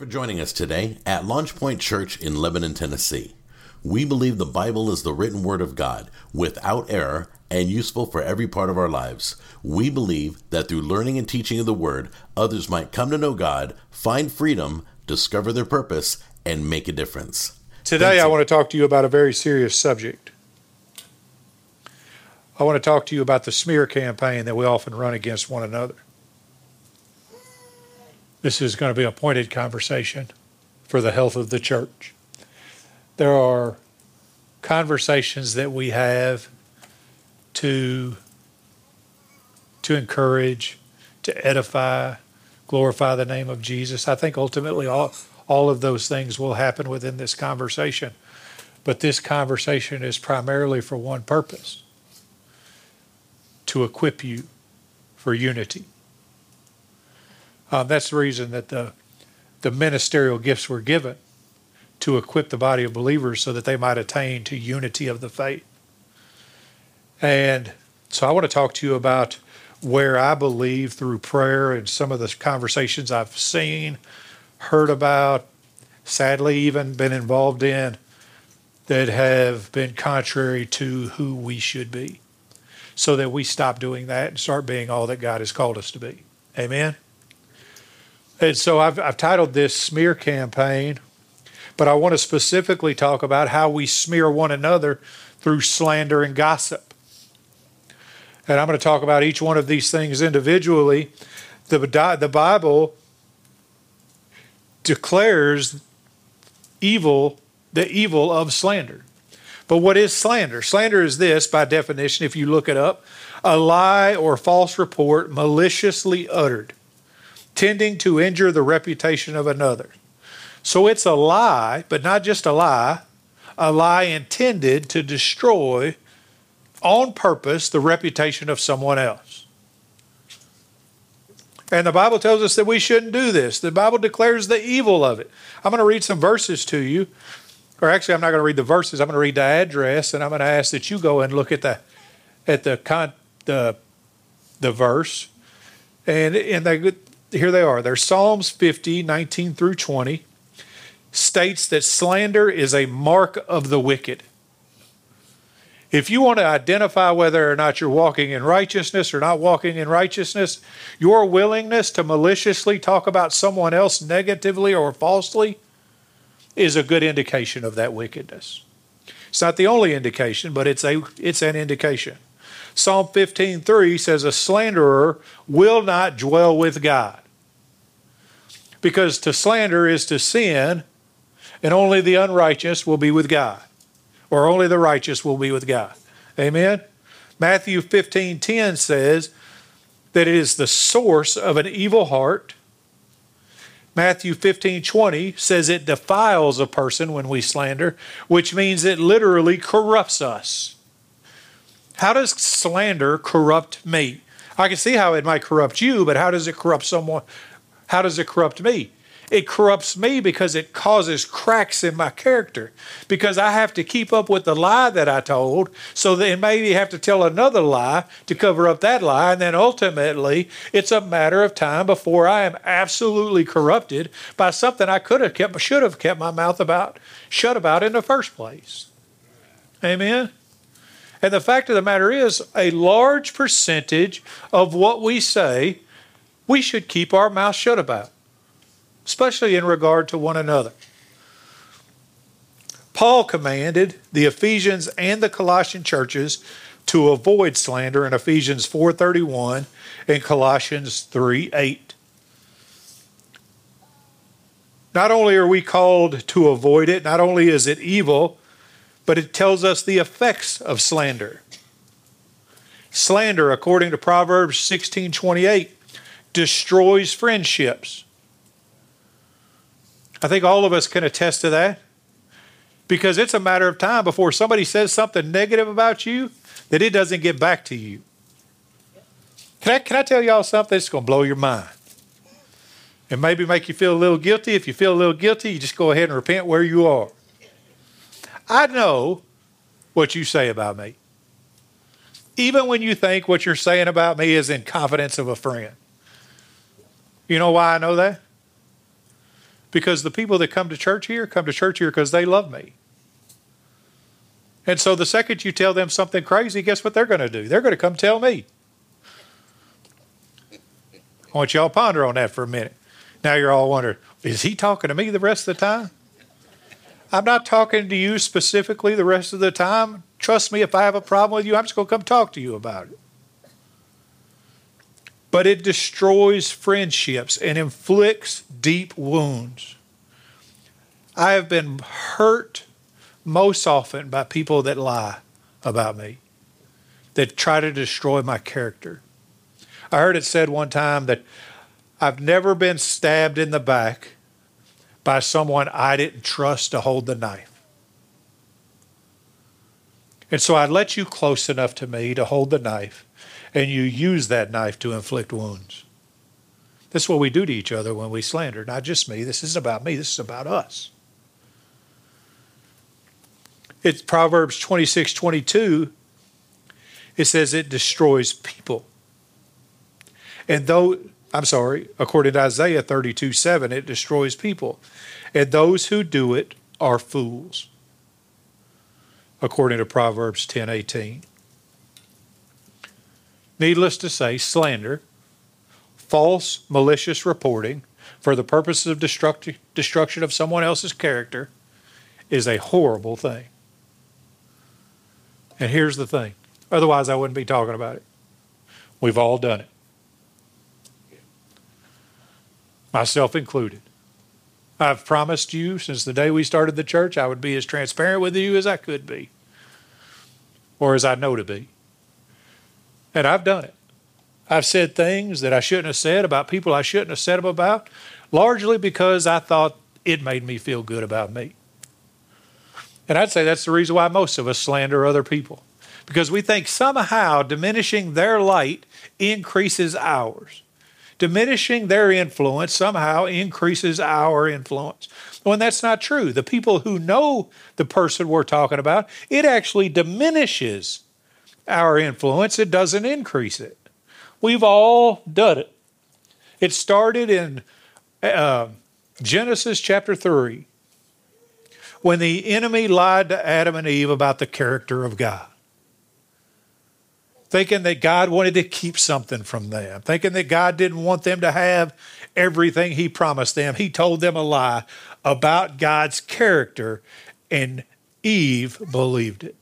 for joining us today at Launch Point Church in Lebanon, Tennessee. We believe the Bible is the written word of God, without error, and useful for every part of our lives. We believe that through learning and teaching of the word, others might come to know God, find freedom, discover their purpose, and make a difference. Today, I want to talk to you about a very serious subject. I want to talk to you about the smear campaign that we often run against one another. This is going to be a pointed conversation for the health of the church. There are conversations that we have to to encourage, to edify, glorify the name of Jesus. I think ultimately all all of those things will happen within this conversation. But this conversation is primarily for one purpose to equip you for unity. Um, that's the reason that the, the ministerial gifts were given to equip the body of believers so that they might attain to unity of the faith. And so I want to talk to you about where I believe through prayer and some of the conversations I've seen, heard about, sadly, even been involved in, that have been contrary to who we should be, so that we stop doing that and start being all that God has called us to be. Amen. And so I've, I've titled this Smear Campaign, but I want to specifically talk about how we smear one another through slander and gossip. And I'm going to talk about each one of these things individually. The, the Bible declares evil, the evil of slander. But what is slander? Slander is this, by definition, if you look it up, a lie or false report maliciously uttered tending to injure the reputation of another. So it's a lie, but not just a lie, a lie intended to destroy on purpose the reputation of someone else. And the Bible tells us that we shouldn't do this. The Bible declares the evil of it. I'm going to read some verses to you. Or actually, I'm not going to read the verses. I'm going to read the address, and I'm going to ask that you go and look at the at the con, the the verse. And and they here they are. There's Psalms 50, 19 through 20, states that slander is a mark of the wicked. If you want to identify whether or not you're walking in righteousness or not walking in righteousness, your willingness to maliciously talk about someone else negatively or falsely is a good indication of that wickedness. It's not the only indication, but it's a it's an indication. Psalm 15:3 says a slanderer will not dwell with God. Because to slander is to sin, and only the unrighteous will be with God, or only the righteous will be with God. Amen. Matthew 15:10 says that it is the source of an evil heart. Matthew 15:20 says it defiles a person when we slander, which means it literally corrupts us. How does slander corrupt me? I can see how it might corrupt you, but how does it corrupt someone how does it corrupt me? It corrupts me because it causes cracks in my character. Because I have to keep up with the lie that I told, so then maybe have to tell another lie to cover up that lie. And then ultimately, it's a matter of time before I am absolutely corrupted by something I could have kept, should have kept my mouth about, shut about in the first place. Amen. And the fact of the matter is, a large percentage of what we say we should keep our mouth shut about, especially in regard to one another. Paul commanded the Ephesians and the Colossian churches to avoid slander in Ephesians 4:31 and Colossians 3:8. Not only are we called to avoid it, not only is it evil, but it tells us the effects of slander. Slander, according to Proverbs 16:28, destroys friendships. I think all of us can attest to that because it's a matter of time before somebody says something negative about you that it doesn't get back to you. Can I, can I tell y'all something that's going to blow your mind? And maybe make you feel a little guilty. If you feel a little guilty, you just go ahead and repent where you are. I know what you say about me. Even when you think what you're saying about me is in confidence of a friend. You know why I know that? Because the people that come to church here come to church here because they love me. And so the second you tell them something crazy, guess what they're going to do? They're going to come tell me. I want y'all ponder on that for a minute. Now you're all wondering, is he talking to me the rest of the time? I'm not talking to you specifically the rest of the time. Trust me, if I have a problem with you, I'm just going to come talk to you about it. But it destroys friendships and inflicts deep wounds. I have been hurt most often by people that lie about me, that try to destroy my character. I heard it said one time that I've never been stabbed in the back by someone I didn't trust to hold the knife. And so I let you close enough to me to hold the knife, and you use that knife to inflict wounds. That's what we do to each other when we slander. Not just me. This isn't about me. This is about us. It's Proverbs 26 22. It says it destroys people. And though, I'm sorry, according to Isaiah 32 7, it destroys people. And those who do it are fools, according to Proverbs 10 18. Needless to say, slander, false, malicious reporting for the purposes of destruct- destruction of someone else's character is a horrible thing. And here's the thing otherwise, I wouldn't be talking about it. We've all done it, myself included. I've promised you since the day we started the church I would be as transparent with you as I could be, or as I know to be. And I've done it. I've said things that I shouldn't have said about people I shouldn't have said them about, largely because I thought it made me feel good about me. And I'd say that's the reason why most of us slander other people, because we think somehow diminishing their light increases ours. Diminishing their influence somehow increases our influence. When that's not true, the people who know the person we're talking about, it actually diminishes our influence, it doesn't increase it. We've all done it. It started in uh, Genesis chapter 3 when the enemy lied to Adam and Eve about the character of God. Thinking that God wanted to keep something from them, thinking that God didn't want them to have everything He promised them. He told them a lie about God's character, and Eve believed it.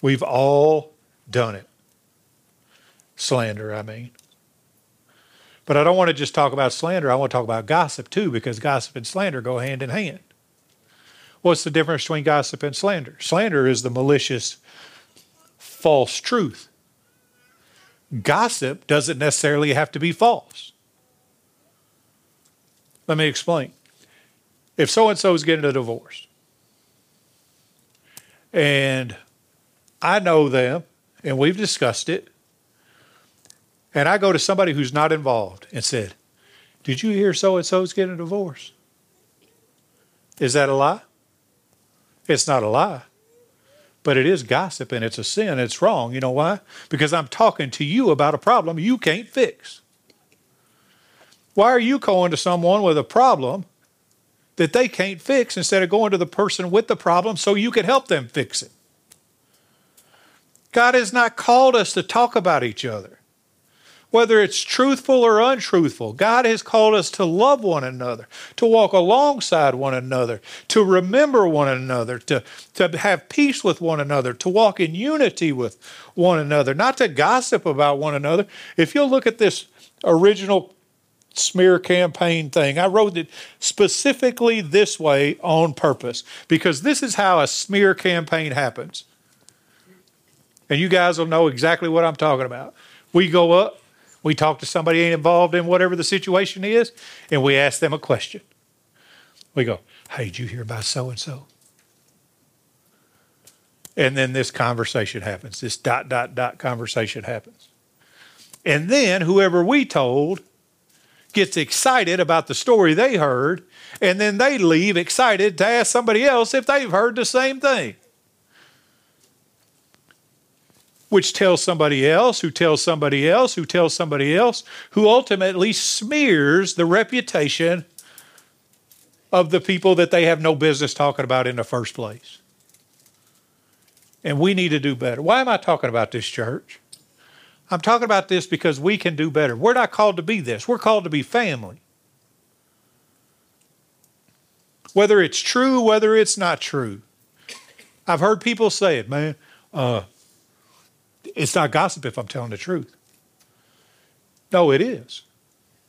We've all done it. Slander, I mean. But I don't want to just talk about slander. I want to talk about gossip too, because gossip and slander go hand in hand. What's the difference between gossip and slander? Slander is the malicious, false truth. Gossip doesn't necessarily have to be false. Let me explain. If so and so is getting a divorce, and I know them, and we've discussed it, and I go to somebody who's not involved and said, Did you hear so and so's getting a divorce? Is that a lie? It's not a lie. But it is gossip and it's a sin. It's wrong. You know why? Because I'm talking to you about a problem you can't fix. Why are you going to someone with a problem that they can't fix instead of going to the person with the problem so you can help them fix it? God has not called us to talk about each other whether it's truthful or untruthful. God has called us to love one another, to walk alongside one another, to remember one another, to, to have peace with one another, to walk in unity with one another, not to gossip about one another. If you'll look at this original smear campaign thing. I wrote it specifically this way on purpose because this is how a smear campaign happens. And you guys will know exactly what I'm talking about. We go up, we talk to somebody involved in whatever the situation is, and we ask them a question. We go, Hey, did you hear about so and so? And then this conversation happens, this dot, dot, dot conversation happens. And then whoever we told gets excited about the story they heard, and then they leave excited to ask somebody else if they've heard the same thing. Which tells somebody else, who tells somebody else, who tells somebody else, who ultimately smears the reputation of the people that they have no business talking about in the first place. And we need to do better. Why am I talking about this church? I'm talking about this because we can do better. We're not called to be this, we're called to be family. Whether it's true, whether it's not true. I've heard people say it, man. Uh, it's not gossip if I'm telling the truth. No, it is.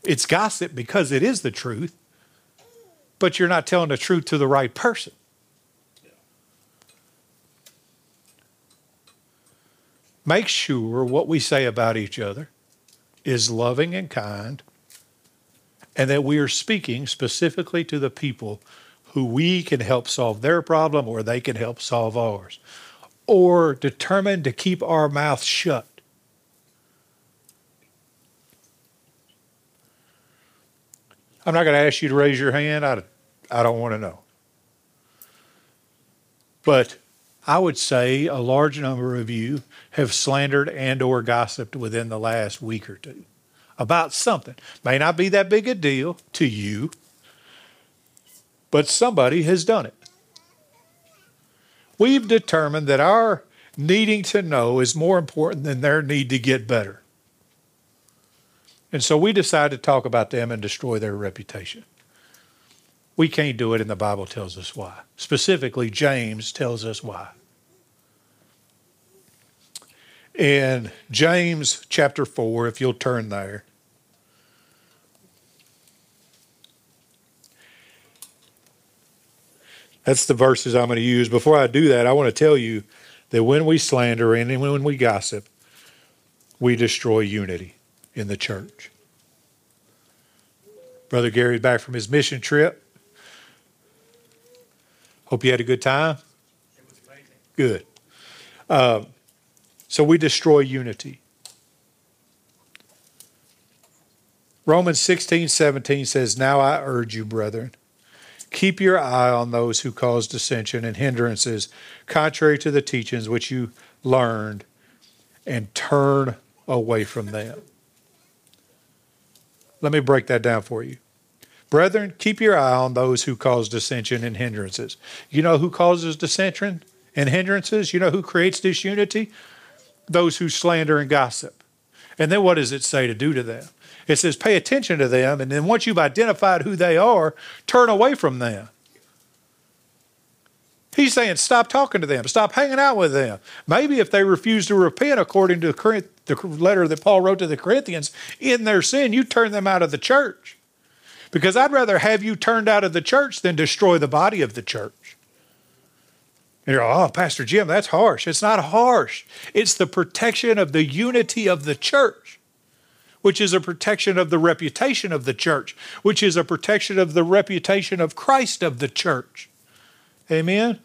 It's gossip because it is the truth, but you're not telling the truth to the right person. Make sure what we say about each other is loving and kind, and that we are speaking specifically to the people who we can help solve their problem or they can help solve ours or determined to keep our mouth shut. I'm not going to ask you to raise your hand. I, I don't want to know. But I would say a large number of you have slandered and or gossiped within the last week or two about something. May not be that big a deal to you, but somebody has done it we've determined that our needing to know is more important than their need to get better. And so we decide to talk about them and destroy their reputation. We can't do it, and the Bible tells us why. Specifically, James tells us why. In James chapter 4, if you'll turn there, That's the verses I'm going to use. Before I do that, I want to tell you that when we slander and when we gossip, we destroy unity in the church. Brother Gary's back from his mission trip. Hope you had a good time. It was amazing. Good. Uh, so we destroy unity. Romans 16, 17 says, Now I urge you, brethren, Keep your eye on those who cause dissension and hindrances, contrary to the teachings which you learned, and turn away from them. Let me break that down for you. Brethren, keep your eye on those who cause dissension and hindrances. You know who causes dissension and hindrances? You know who creates disunity? Those who slander and gossip. And then what does it say to do to them? It says pay attention to them, and then once you've identified who they are, turn away from them. He's saying stop talking to them, stop hanging out with them. Maybe if they refuse to repent, according to the letter that Paul wrote to the Corinthians, in their sin, you turn them out of the church. Because I'd rather have you turned out of the church than destroy the body of the church. And you're, oh, Pastor Jim, that's harsh. It's not harsh. It's the protection of the unity of the church which is a protection of the reputation of the church, which is a protection of the reputation of Christ of the church. Amen.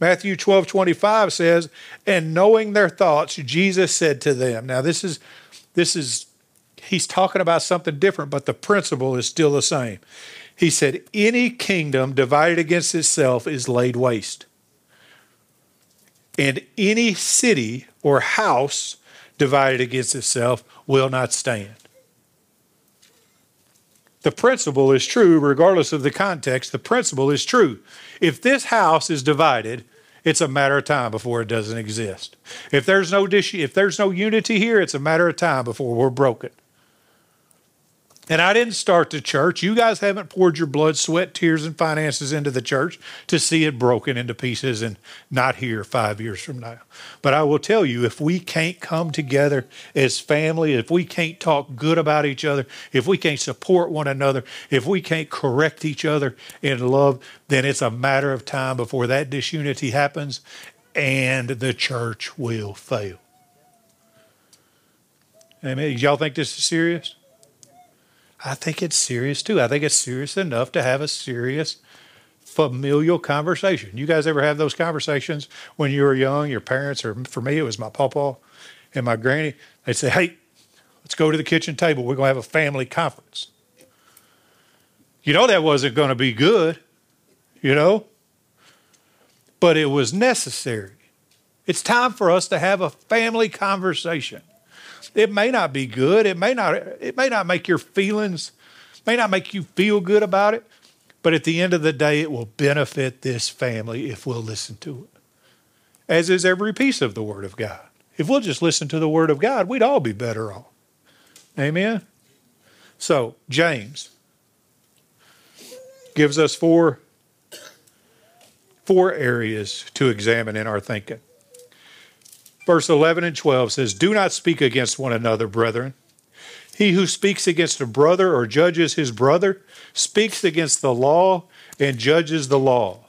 Matthew 12, 25 says, and knowing their thoughts, Jesus said to them. Now, this is this is he's talking about something different, but the principle is still the same. He said, Any kingdom divided against itself is laid waste. And any city or house divided against itself will not stand. The principle is true regardless of the context. The principle is true. If this house is divided, it's a matter of time before it doesn't exist. If there's no if there's no unity here, it's a matter of time before we're broken. And I didn't start the church. You guys haven't poured your blood, sweat, tears, and finances into the church to see it broken into pieces and not here five years from now. But I will tell you if we can't come together as family, if we can't talk good about each other, if we can't support one another, if we can't correct each other in love, then it's a matter of time before that disunity happens and the church will fail. Amen. Y'all think this is serious? I think it's serious too. I think it's serious enough to have a serious familial conversation. You guys ever have those conversations when you were young? Your parents, or for me, it was my papa and my granny. They'd say, "Hey, let's go to the kitchen table. We're going to have a family conference." You know that wasn't going to be good, you know, but it was necessary. It's time for us to have a family conversation. It may not be good. It may not it may not make your feelings may not make you feel good about it, but at the end of the day it will benefit this family if we'll listen to it. As is every piece of the word of God. If we'll just listen to the word of God, we'd all be better off. Amen. So, James gives us four four areas to examine in our thinking. Verse 11 and 12 says, Do not speak against one another, brethren. He who speaks against a brother or judges his brother speaks against the law and judges the law.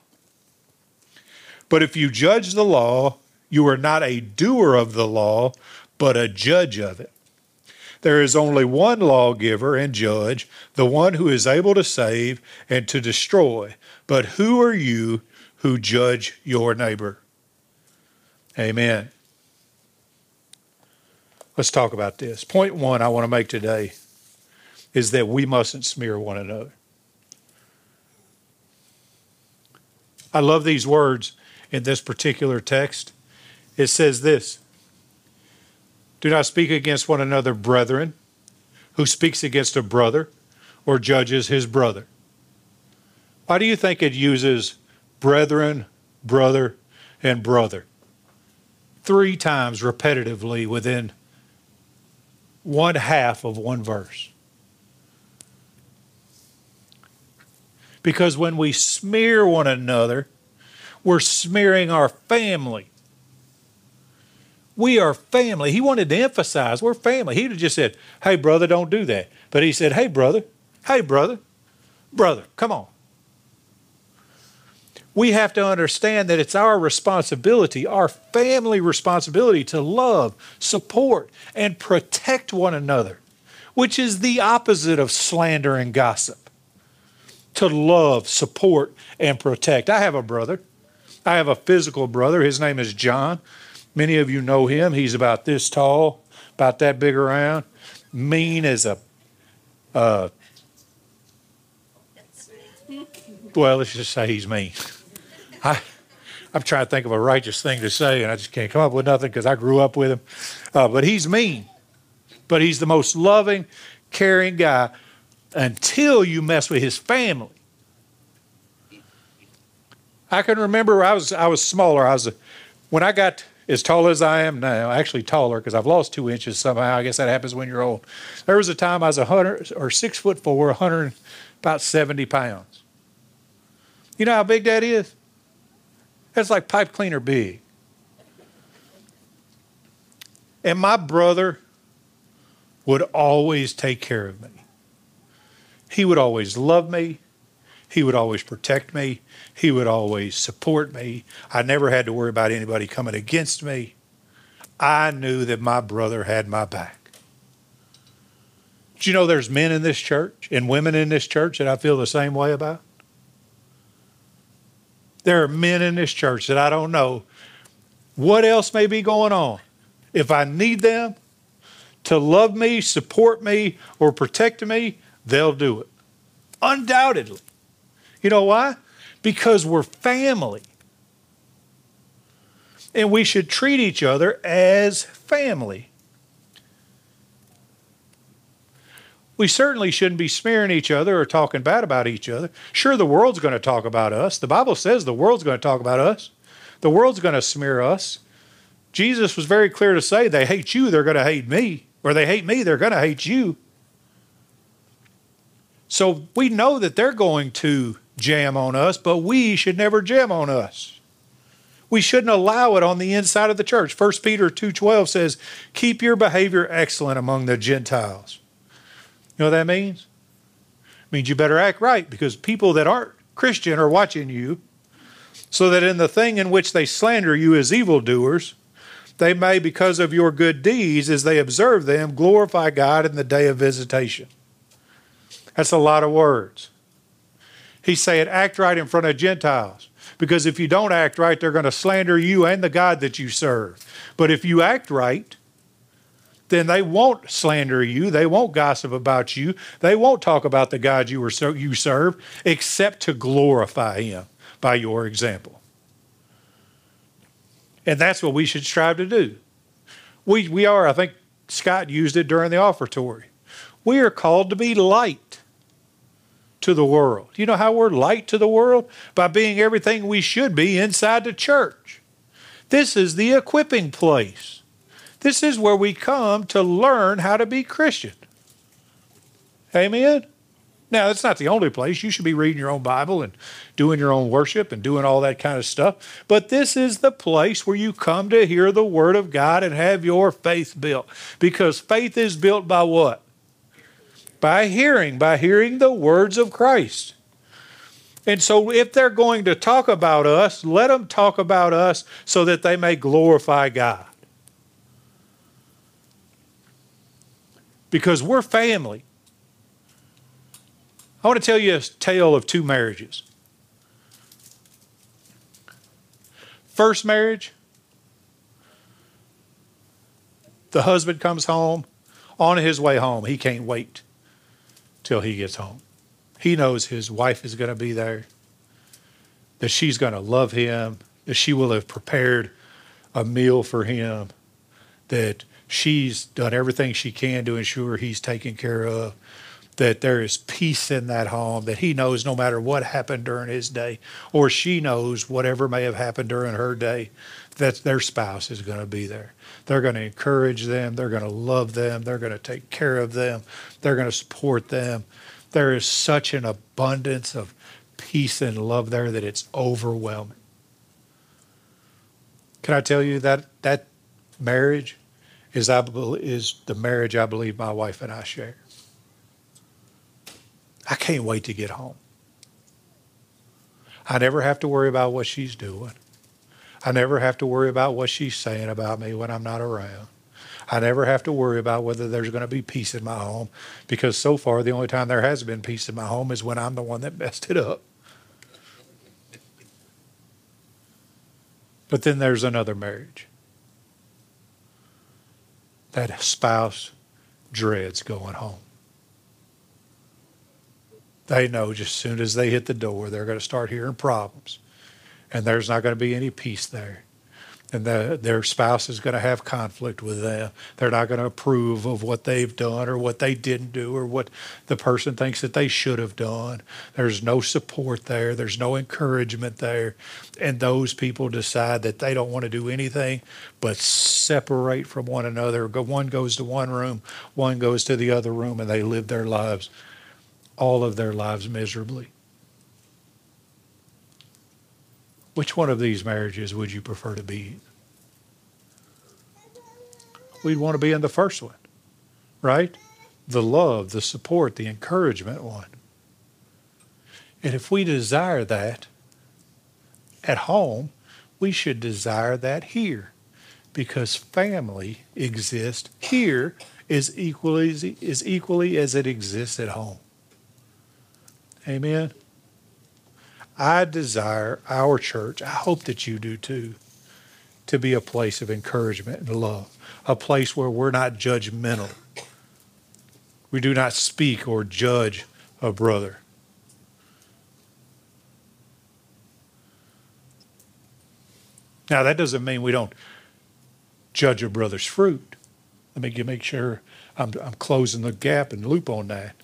But if you judge the law, you are not a doer of the law, but a judge of it. There is only one lawgiver and judge, the one who is able to save and to destroy. But who are you who judge your neighbor? Amen. Let's talk about this. Point one I want to make today is that we mustn't smear one another. I love these words in this particular text. It says this Do not speak against one another, brethren. Who speaks against a brother or judges his brother? Why do you think it uses brethren, brother, and brother three times repetitively within one half of one verse. Because when we smear one another, we're smearing our family. We are family. He wanted to emphasize we're family. He'd have just said, Hey, brother, don't do that. But he said, Hey, brother, hey, brother, brother, come on we have to understand that it's our responsibility, our family responsibility to love, support, and protect one another, which is the opposite of slander and gossip. To love, support, and protect. I have a brother. I have a physical brother. His name is John. Many of you know him. He's about this tall, about that big around, mean as a uh, well, let's just say he's mean. I, I'm trying to think of a righteous thing to say, and I just can't come up with nothing because I grew up with him. Uh, but he's mean, but he's the most loving, caring guy until you mess with his family. I can remember I was I was smaller. I was when I got as tall as I am now, actually taller because I've lost two inches somehow. I guess that happens when you're old. There was a time I was a hundred or six foot four, hundred about seventy pounds. You know how big that is? That's like pipe cleaner big. And my brother would always take care of me. He would always love me. He would always protect me. He would always support me. I never had to worry about anybody coming against me. I knew that my brother had my back. Do you know there's men in this church and women in this church that I feel the same way about? There are men in this church that I don't know what else may be going on. If I need them to love me, support me, or protect me, they'll do it. Undoubtedly. You know why? Because we're family. And we should treat each other as family. We certainly shouldn't be smearing each other or talking bad about each other. Sure, the world's going to talk about us. The Bible says the world's going to talk about us, the world's going to smear us. Jesus was very clear to say, they hate you, they're going to hate me. Or they hate me, they're going to hate you. So we know that they're going to jam on us, but we should never jam on us. We shouldn't allow it on the inside of the church. 1 Peter 2:12 says, "Keep your behavior excellent among the Gentiles." Know what that means? It means you better act right because people that aren't Christian are watching you, so that in the thing in which they slander you as evildoers, they may, because of your good deeds, as they observe them, glorify God in the day of visitation. That's a lot of words. He's saying, act right in front of Gentiles. Because if you don't act right, they're going to slander you and the God that you serve. But if you act right, then they won't slander you. They won't gossip about you. They won't talk about the God you, were, you serve except to glorify Him by your example. And that's what we should strive to do. We, we are, I think Scott used it during the offertory. We are called to be light to the world. You know how we're light to the world? By being everything we should be inside the church. This is the equipping place. This is where we come to learn how to be Christian. Amen? Now, that's not the only place. You should be reading your own Bible and doing your own worship and doing all that kind of stuff. But this is the place where you come to hear the Word of God and have your faith built. Because faith is built by what? By hearing, by hearing the words of Christ. And so, if they're going to talk about us, let them talk about us so that they may glorify God. Because we're family. I want to tell you a tale of two marriages. First marriage, the husband comes home. On his way home, he can't wait till he gets home. He knows his wife is going to be there, that she's going to love him, that she will have prepared a meal for him, that she's done everything she can to ensure he's taken care of that there is peace in that home, that he knows no matter what happened during his day, or she knows whatever may have happened during her day, that their spouse is going to be there. They're going to encourage them, they're going to love them, they're going to take care of them, they're going to support them. There is such an abundance of peace and love there that it's overwhelming. Can I tell you that that marriage is I is the marriage I believe my wife and I share. I can't wait to get home. I never have to worry about what she's doing. I never have to worry about what she's saying about me when I'm not around. I never have to worry about whether there's going to be peace in my home because so far the only time there has been peace in my home is when I'm the one that messed it up. But then there's another marriage. That spouse dreads going home. They know just as soon as they hit the door, they're going to start hearing problems. And there's not going to be any peace there. And the, their spouse is going to have conflict with them. They're not going to approve of what they've done or what they didn't do or what the person thinks that they should have done. There's no support there. There's no encouragement there. And those people decide that they don't want to do anything but separate from one another. One goes to one room, one goes to the other room, and they live their lives all of their lives miserably. Which one of these marriages would you prefer to be in? We'd want to be in the first one, right? The love, the support, the encouragement one. And if we desire that at home, we should desire that here because family exists here as equally equally as it exists at home. Amen. I desire our church, I hope that you do too, to be a place of encouragement and love, a place where we're not judgmental. We do not speak or judge a brother. Now, that doesn't mean we don't judge a brother's fruit. Let me make sure I'm, I'm closing the gap and loop on that.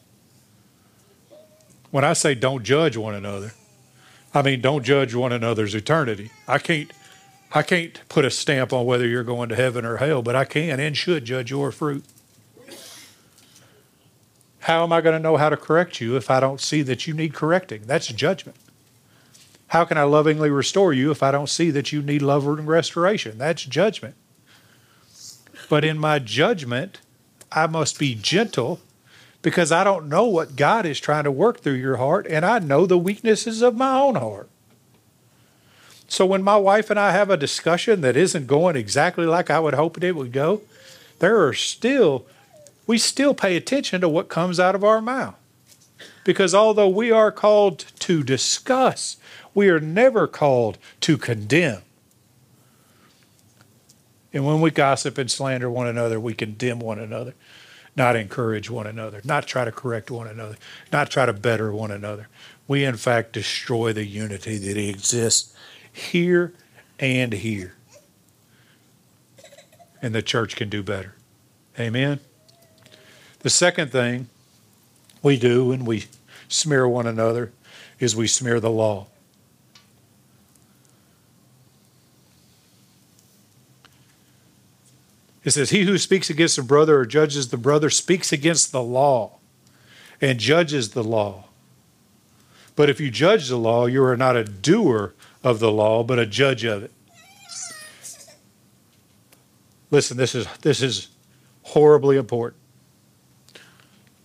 When I say don't judge one another, I mean don't judge one another's eternity. I can't I can't put a stamp on whether you're going to heaven or hell, but I can and should judge your fruit. How am I going to know how to correct you if I don't see that you need correcting? That's judgment. How can I lovingly restore you if I don't see that you need love and restoration? That's judgment. But in my judgment, I must be gentle because I don't know what God is trying to work through your heart, and I know the weaknesses of my own heart. So when my wife and I have a discussion that isn't going exactly like I would hope it would go, there are still, we still pay attention to what comes out of our mouth. Because although we are called to discuss, we are never called to condemn. And when we gossip and slander one another, we condemn one another not encourage one another, not try to correct one another, not try to better one another. We, in fact, destroy the unity that exists here and here. and the church can do better. Amen. The second thing we do when we smear one another is we smear the law. It says, He who speaks against a brother or judges the brother speaks against the law and judges the law. But if you judge the law, you are not a doer of the law, but a judge of it. Listen, this is this is horribly important.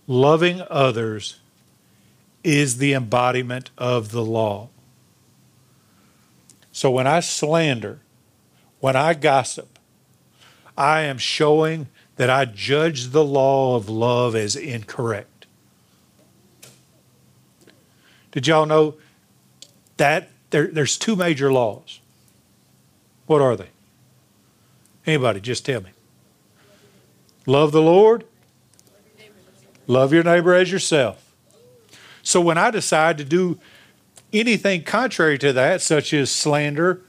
Loving others is the embodiment of the law. So when I slander, when I gossip, I am showing that I judge the law of love as incorrect. Did y'all know that there, there's two major laws? What are they? Anybody, just tell me. Love the Lord. Love your neighbor as yourself. So when I decide to do anything contrary to that, such as slander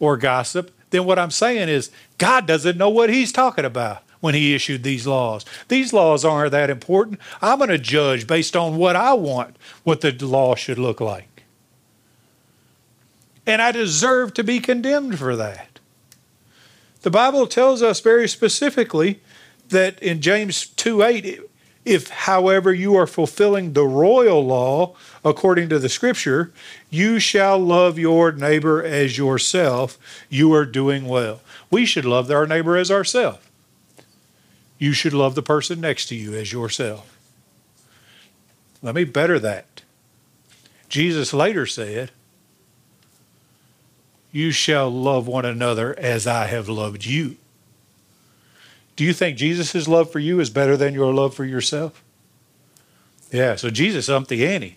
or gossip, then what I'm saying is God doesn't know what He's talking about when He issued these laws. These laws aren't that important. I'm going to judge based on what I want, what the law should look like. And I deserve to be condemned for that. The Bible tells us very specifically that in James 2 8, if, however, you are fulfilling the royal law according to the scripture, you shall love your neighbor as yourself, you are doing well. We should love our neighbor as ourselves. You should love the person next to you as yourself. Let me better that. Jesus later said, You shall love one another as I have loved you. Do you think Jesus' love for you is better than your love for yourself? Yeah, so Jesus upped the ante.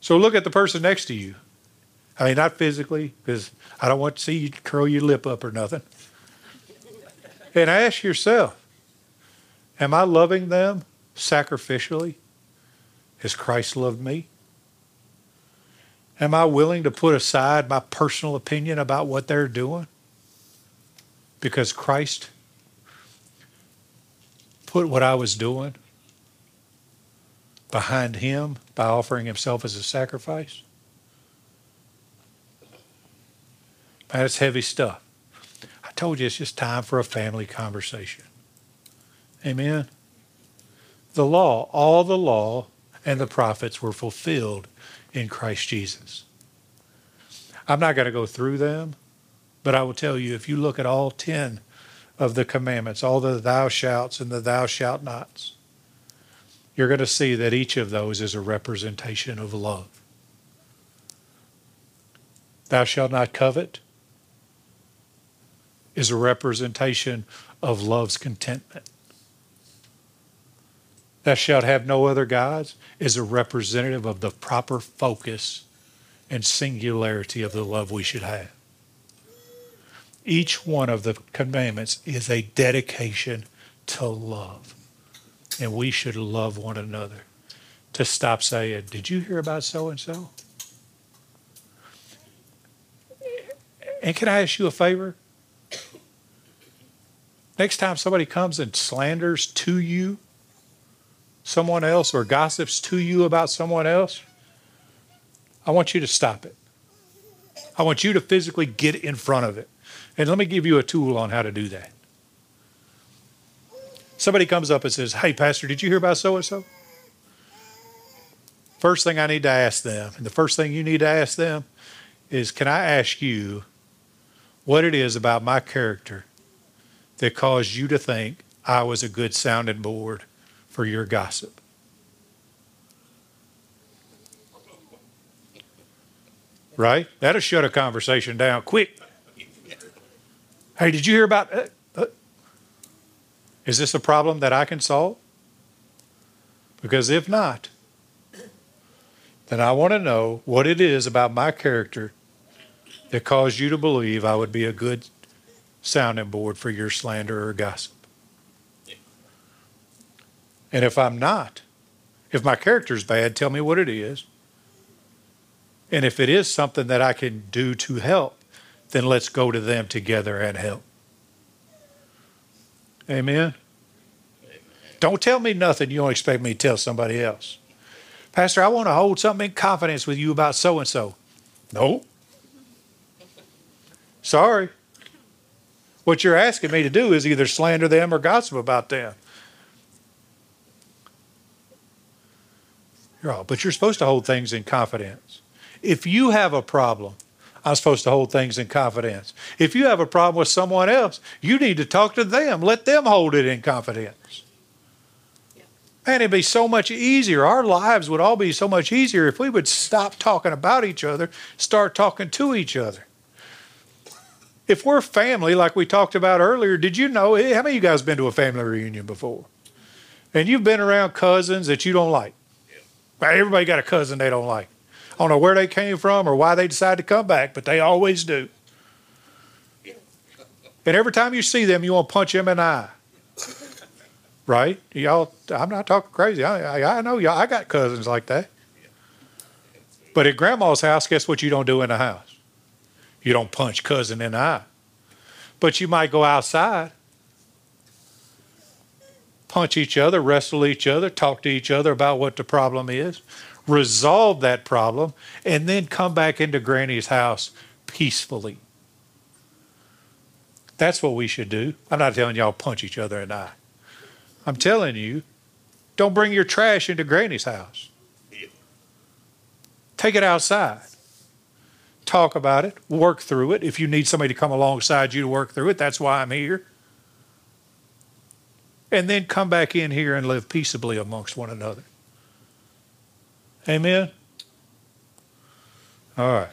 So look at the person next to you. I mean, not physically, because I don't want to see you curl your lip up or nothing. And ask yourself Am I loving them sacrificially as Christ loved me? Am I willing to put aside my personal opinion about what they're doing? Because Christ put what I was doing behind him by offering himself as a sacrifice. It's heavy stuff. I told you it's just time for a family conversation. Amen. The law, all the law and the prophets were fulfilled in Christ Jesus. I'm not going to go through them. But I will tell you, if you look at all 10 of the commandments, all the thou shalt and the thou shalt nots, you're going to see that each of those is a representation of love. Thou shalt not covet is a representation of love's contentment. Thou shalt have no other gods is a representative of the proper focus and singularity of the love we should have. Each one of the commandments is a dedication to love. And we should love one another. To stop saying, Did you hear about so and so? And can I ask you a favor? Next time somebody comes and slanders to you someone else or gossips to you about someone else, I want you to stop it. I want you to physically get in front of it. And let me give you a tool on how to do that. Somebody comes up and says, Hey, Pastor, did you hear about so and so? First thing I need to ask them, and the first thing you need to ask them is, Can I ask you what it is about my character that caused you to think I was a good sounding board for your gossip? Right? That'll shut a conversation down quick. Hey, did you hear about? Uh, uh, is this a problem that I can solve? Because if not, then I want to know what it is about my character that caused you to believe I would be a good sounding board for your slander or gossip. And if I'm not, if my character's bad, tell me what it is. And if it is something that I can do to help, then let's go to them together and help. Amen. Don't tell me nothing you don't expect me to tell somebody else. Pastor, I want to hold something in confidence with you about so and so. No. Sorry. What you're asking me to do is either slander them or gossip about them. You're all, but you're supposed to hold things in confidence. If you have a problem, I'm supposed to hold things in confidence. If you have a problem with someone else, you need to talk to them. Let them hold it in confidence. Man, it'd be so much easier. Our lives would all be so much easier if we would stop talking about each other, start talking to each other. If we're family, like we talked about earlier, did you know eh, how many of you guys been to a family reunion before? And you've been around cousins that you don't like. Everybody got a cousin they don't like. I don't know where they came from or why they decided to come back, but they always do. And every time you see them, you want to punch them in the eye. Right? Y'all, I'm not talking crazy. I, I, I know y'all, I got cousins like that. But at grandma's house, guess what you don't do in the house? You don't punch cousin in the eye. But you might go outside, punch each other, wrestle each other, talk to each other about what the problem is, resolve that problem, and then come back into Granny's house peacefully. That's what we should do. I'm not telling y'all punch each other in the eye. I'm telling you, don't bring your trash into Granny's house. Take it outside. Talk about it. Work through it. If you need somebody to come alongside you to work through it, that's why I'm here. And then come back in here and live peaceably amongst one another. Amen? All right.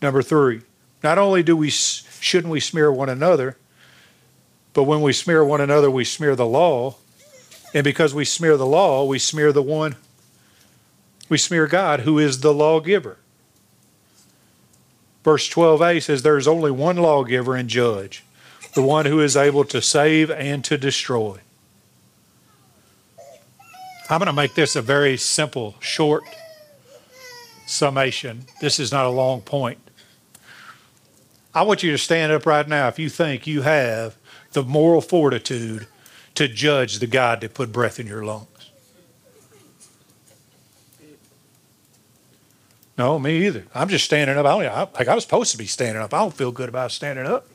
Number three, not only do we shouldn't we smear one another, but when we smear one another, we smear the law, and because we smear the law, we smear the one, we smear God, who is the lawgiver. Verse 12a says, There is only one lawgiver and judge, the one who is able to save and to destroy. I'm going to make this a very simple, short summation. This is not a long point. I want you to stand up right now if you think you have the moral fortitude to judge the God that put breath in your lungs. No, me either. I'm just standing up. I only, I, like I was supposed to be standing up. I don't feel good about standing up.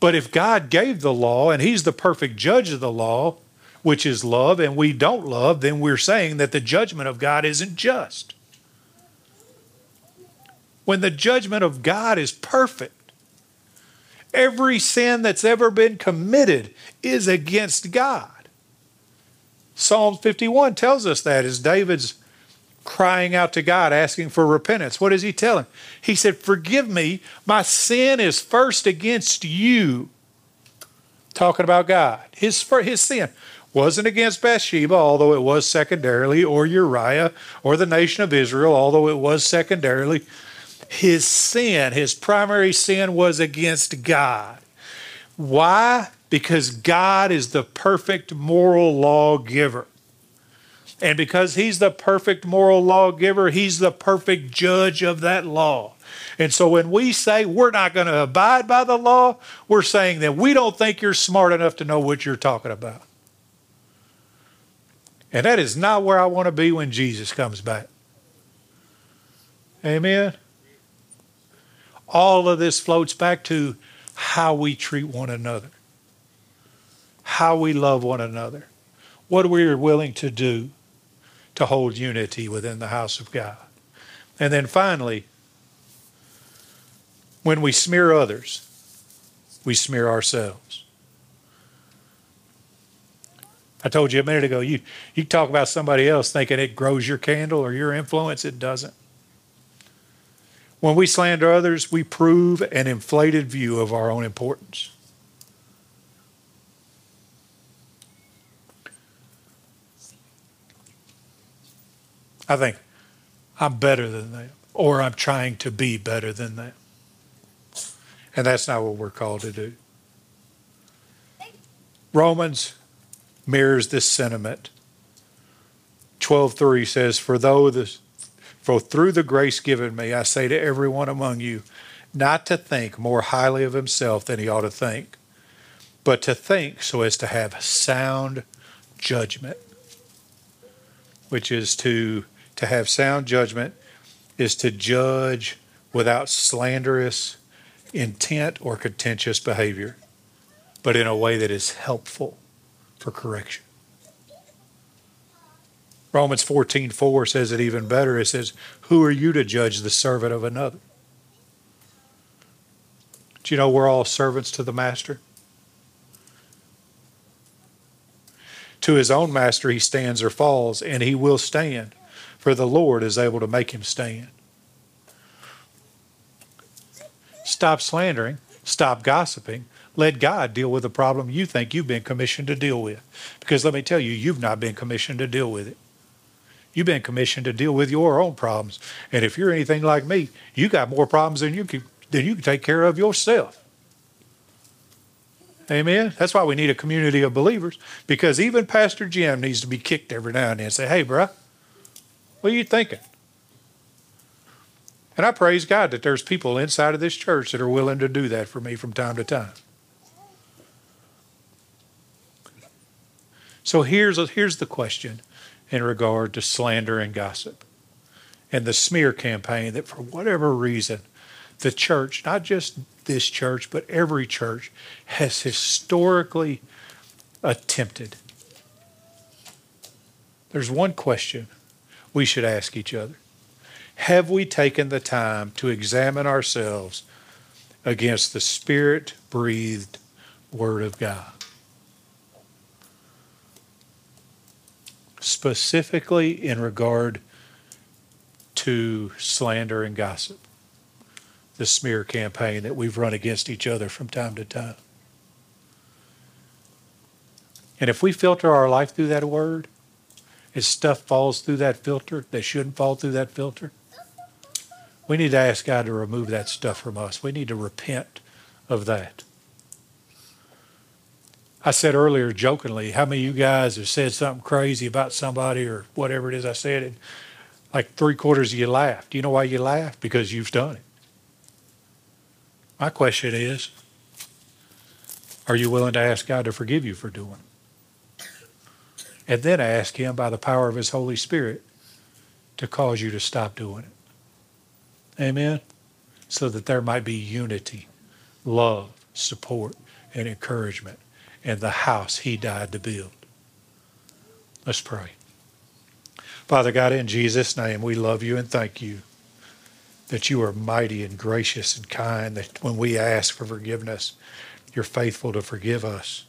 But if God gave the law and He's the perfect judge of the law, which is love, and we don't love, then we're saying that the judgment of God isn't just. When the judgment of God is perfect, every sin that's ever been committed is against God. Psalm 51 tells us that as David's crying out to God, asking for repentance. What does he tell him? He said, Forgive me, my sin is first against you. Talking about God. His, his sin wasn't against Bathsheba, although it was secondarily, or Uriah, or the nation of Israel, although it was secondarily. His sin, his primary sin, was against God. Why? Because God is the perfect moral lawgiver. And because he's the perfect moral lawgiver, he's the perfect judge of that law. And so when we say we're not going to abide by the law, we're saying that we don't think you're smart enough to know what you're talking about. And that is not where I want to be when Jesus comes back. Amen. All of this floats back to how we treat one another, how we love one another, what we're willing to do to hold unity within the house of God. And then finally, when we smear others, we smear ourselves. I told you a minute ago, you, you talk about somebody else thinking it grows your candle or your influence, it doesn't. When we slander others, we prove an inflated view of our own importance. I think I'm better than them, or I'm trying to be better than them. And that's not what we're called to do. Romans mirrors this sentiment. 12:3 says, "For though the for through the grace given me, I say to everyone among you, not to think more highly of himself than he ought to think, but to think so as to have sound judgment, which is to to have sound judgment is to judge without slanderous intent or contentious behavior, but in a way that is helpful for correction. Romans 14 4 says it even better. It says, Who are you to judge the servant of another? Do you know we're all servants to the master? To his own master he stands or falls, and he will stand, for the Lord is able to make him stand. Stop slandering, stop gossiping, let God deal with the problem you think you've been commissioned to deal with. Because let me tell you, you've not been commissioned to deal with it. You've been commissioned to deal with your own problems. And if you're anything like me, you got more problems than you can than you can take care of yourself. Amen. That's why we need a community of believers. Because even Pastor Jim needs to be kicked every now and then and say, hey, bruh, what are you thinking? And I praise God that there's people inside of this church that are willing to do that for me from time to time. So here's, a, here's the question in regard to slander and gossip and the smear campaign that, for whatever reason, the church, not just this church, but every church, has historically attempted. There's one question we should ask each other Have we taken the time to examine ourselves against the Spirit breathed Word of God? Specifically in regard to slander and gossip, the smear campaign that we've run against each other from time to time. And if we filter our life through that word, if stuff falls through that filter that shouldn't fall through that filter, we need to ask God to remove that stuff from us. We need to repent of that. I said earlier jokingly, how many of you guys have said something crazy about somebody or whatever it is I said, and like three quarters of you laughed. Do you know why you laughed? Because you've done it. My question is, are you willing to ask God to forgive you for doing it? And then ask Him by the power of His Holy Spirit to cause you to stop doing it. Amen? So that there might be unity, love, support, and encouragement in the house He died to build. Let's pray. Father God, in Jesus' name, we love you and thank you that you are mighty and gracious and kind, that when we ask for forgiveness, you're faithful to forgive us.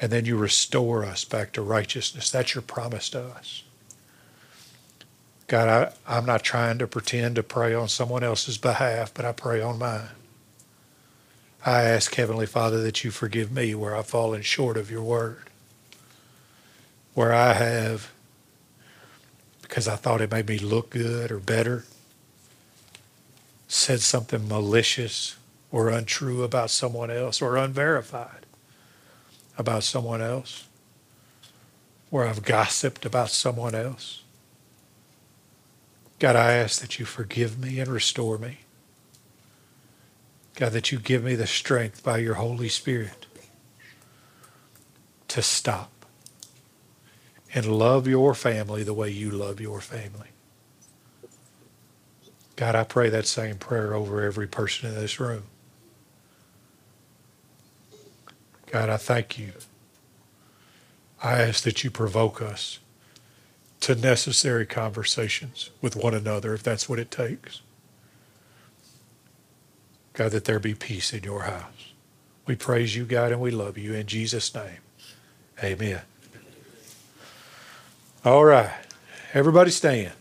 And then you restore us back to righteousness. That's your promise to us. God, I, I'm not trying to pretend to pray on someone else's behalf, but I pray on mine. I ask, Heavenly Father, that you forgive me where I've fallen short of your word, where I have, because I thought it made me look good or better, said something malicious or untrue about someone else or unverified about someone else, where I've gossiped about someone else. God, I ask that you forgive me and restore me. God, that you give me the strength by your Holy Spirit to stop and love your family the way you love your family. God, I pray that same prayer over every person in this room. God, I thank you. I ask that you provoke us to necessary conversations with one another if that's what it takes. God, that there be peace in your house. We praise you, God, and we love you. In Jesus' name, amen. All right. Everybody stand.